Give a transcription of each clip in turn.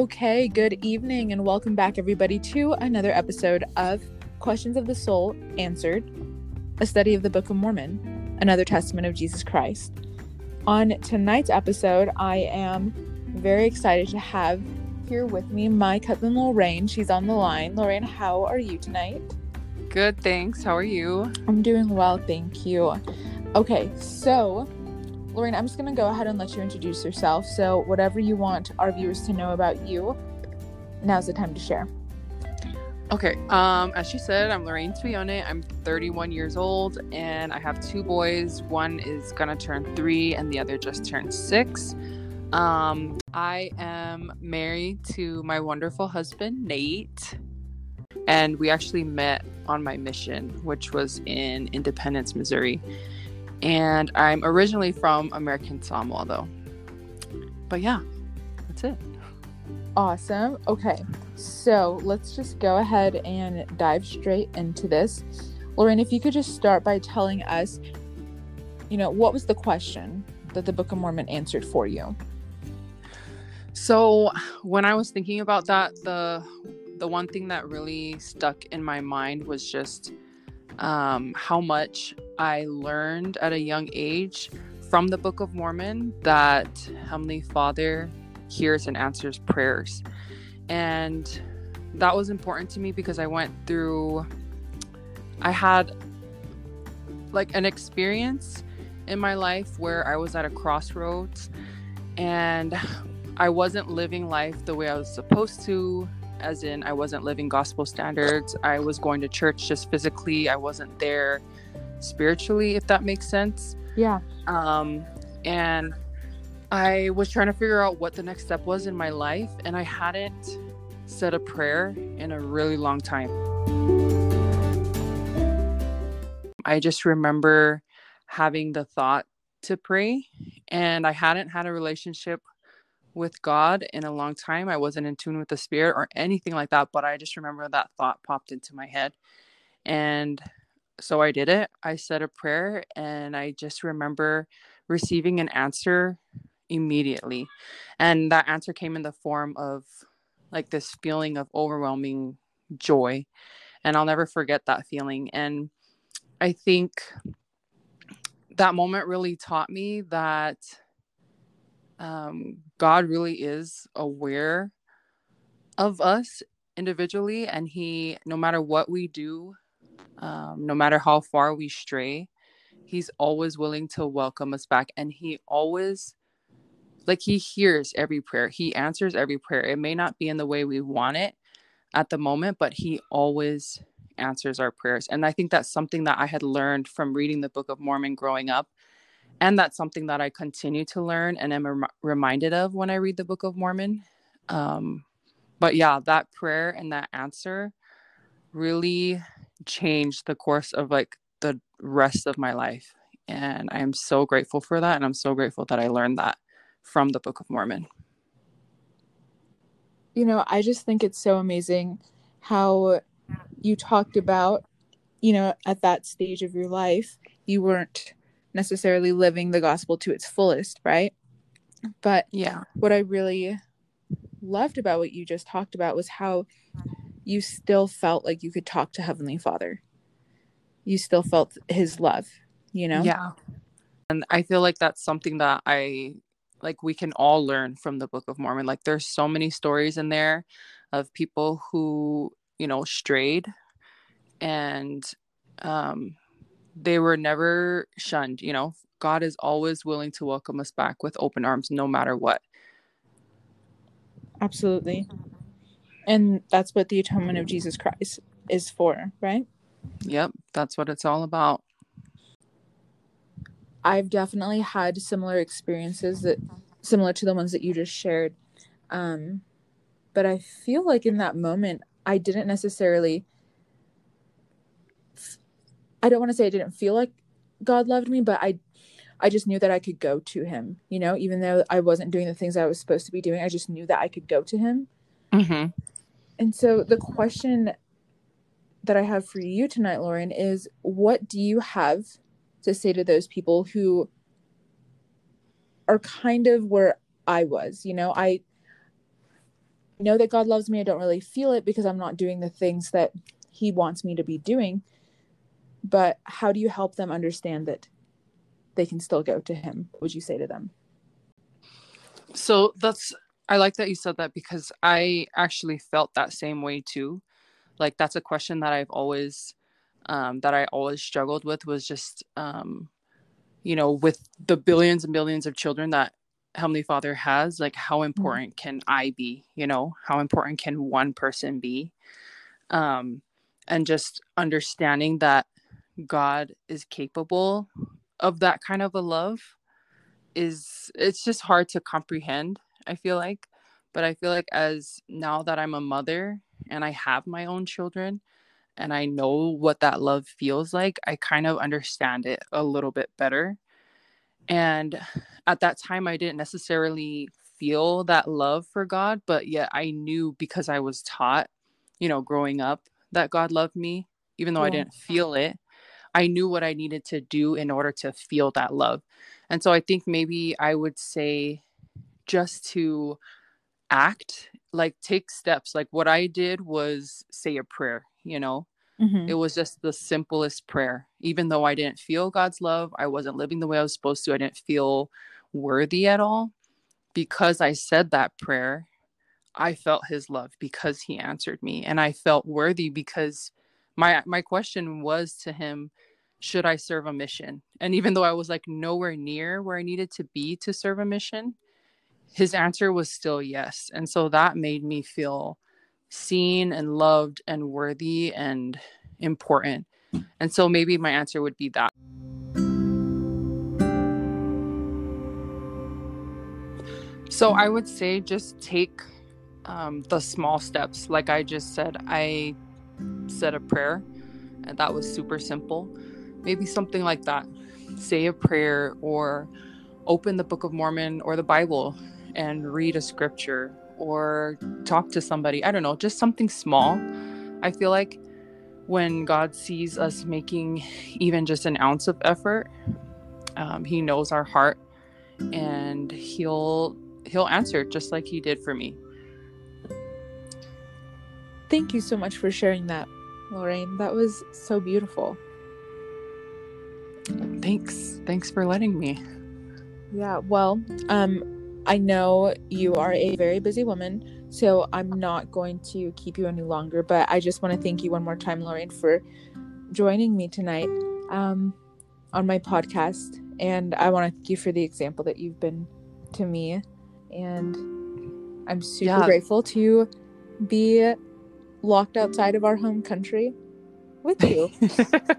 Okay, good evening, and welcome back, everybody, to another episode of Questions of the Soul Answered, a study of the Book of Mormon, another testament of Jesus Christ. On tonight's episode, I am very excited to have here with me my cousin Lorraine. She's on the line. Lorraine, how are you tonight? Good, thanks. How are you? I'm doing well, thank you. Okay, so Lorraine, I'm just going to go ahead and let you introduce yourself. So, whatever you want our viewers to know about you, now's the time to share. Okay, um, as she said, I'm Lorraine Tuyone. I'm 31 years old and I have two boys. One is gonna turn three and the other just turned six. Um, I am married to my wonderful husband, Nate, and we actually met on my mission, which was in Independence, Missouri and I'm originally from American Samoa, though. But yeah, that's it. Awesome. Okay, so let's just go ahead and dive straight into this. Lorraine, if you could just start by telling us, you know, what was the question that the Book of Mormon answered for you? So, when I was thinking about that, the the one thing that really stuck in my mind was just um, how much I learned at a young age from the Book of Mormon that Heavenly Father hears and answers prayers. And that was important to me because I went through, I had like an experience in my life where I was at a crossroads and I wasn't living life the way I was supposed to as in I wasn't living gospel standards. I was going to church just physically. I wasn't there spiritually, if that makes sense. Yeah. Um, and I was trying to figure out what the next step was in my life, and I hadn't said a prayer in a really long time. I just remember having the thought to pray, and I hadn't had a relationship with God in a long time. I wasn't in tune with the spirit or anything like that, but I just remember that thought popped into my head. And so I did it. I said a prayer and I just remember receiving an answer immediately. And that answer came in the form of like this feeling of overwhelming joy. And I'll never forget that feeling. And I think that moment really taught me that um, God really is aware of us individually, and He, no matter what we do, um, no matter how far we stray, He's always willing to welcome us back, and He always like he hears every prayer. He answers every prayer. It may not be in the way we want it at the moment but he always answers our prayers. And i think that's something that i had learned from reading the book of mormon growing up and that's something that I continue to learn and am rem- reminded of when I read the Book of Mormon. Um, but yeah, that prayer and that answer really changed the course of like the rest of my life. And I am so grateful for that. And I'm so grateful that I learned that from the Book of Mormon. You know, I just think it's so amazing how you talked about, you know, at that stage of your life, you weren't necessarily living the gospel to its fullest, right? But yeah, what I really loved about what you just talked about was how you still felt like you could talk to Heavenly Father. You still felt his love, you know? Yeah. And I feel like that's something that I like we can all learn from the Book of Mormon. Like there's so many stories in there of people who, you know, strayed and um they were never shunned you know god is always willing to welcome us back with open arms no matter what absolutely and that's what the atonement of jesus christ is for right yep that's what it's all about i've definitely had similar experiences that similar to the ones that you just shared um but i feel like in that moment i didn't necessarily I don't want to say I didn't feel like God loved me, but I I just knew that I could go to him, you know, even though I wasn't doing the things I was supposed to be doing, I just knew that I could go to him. Mm-hmm. And so the question that I have for you tonight, Lorraine, is what do you have to say to those people who are kind of where I was? You know, I know that God loves me. I don't really feel it because I'm not doing the things that He wants me to be doing. But how do you help them understand that they can still go to Him? What would you say to them? So that's, I like that you said that because I actually felt that same way too. Like, that's a question that I've always, um, that I always struggled with was just, um, you know, with the billions and billions of children that Heavenly Father has, like how mm-hmm. important can I be? You know, how important can one person be? Um, and just understanding that God is capable of that kind of a love is it's just hard to comprehend, I feel like. But I feel like as now that I'm a mother and I have my own children and I know what that love feels like, I kind of understand it a little bit better. And at that time, I didn't necessarily feel that love for God, but yet I knew because I was taught, you know, growing up that God loved me, even though yeah. I didn't feel it. I knew what I needed to do in order to feel that love. And so I think maybe I would say just to act, like take steps. Like what I did was say a prayer, you know, Mm-hmm. It was just the simplest prayer. Even though I didn't feel God's love, I wasn't living the way I was supposed to, I didn't feel worthy at all. Because I said that prayer, I felt his love because he answered me and I felt worthy because my my question was to him should I serve a mission? And even though I was like nowhere near where I needed to be to serve a mission, his answer was still yes. And so that made me feel seen and loved and worthy and important. And so maybe my answer would be that. So I would say just take um, the small steps. Like I just said, I said a prayer, and that was super simple. Maybe something like that. Say a prayer or open the Book of Mormon or the Bible and read a scripture or talk to somebody. I don't know, just something small. I feel like when God sees us making even just an ounce of effort, um, He knows our heart, and He'll He'll answer just like He did for me. Thank you so much for sharing that, Lorraine. That was so beautiful. Thanks. Thanks for letting me. Yeah, well, um I know you are a very busy woman, so I'm not going to keep you any longer, but I just want to thank you one more time, Lorraine, for joining me tonight um, on my podcast. And I want to thank you for the example that you've been to me. And I'm super yeah. grateful to be locked outside of our home country with you.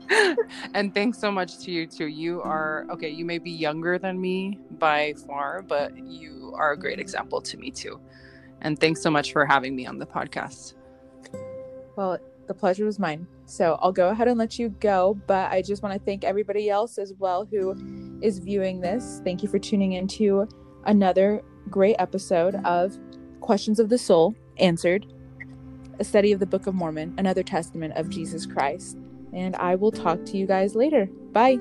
and thanks so much to you too. You are okay, you may be younger than me by far, but you are a great example to me too. And thanks so much for having me on the podcast. Well, the pleasure was mine. So I'll go ahead and let you go, but I just want to thank everybody else as well who is viewing this. Thank you for tuning into another great episode of Questions of the Soul Answered a study of the Book of Mormon, another testament of Jesus Christ. And I will talk to you guys later. Bye.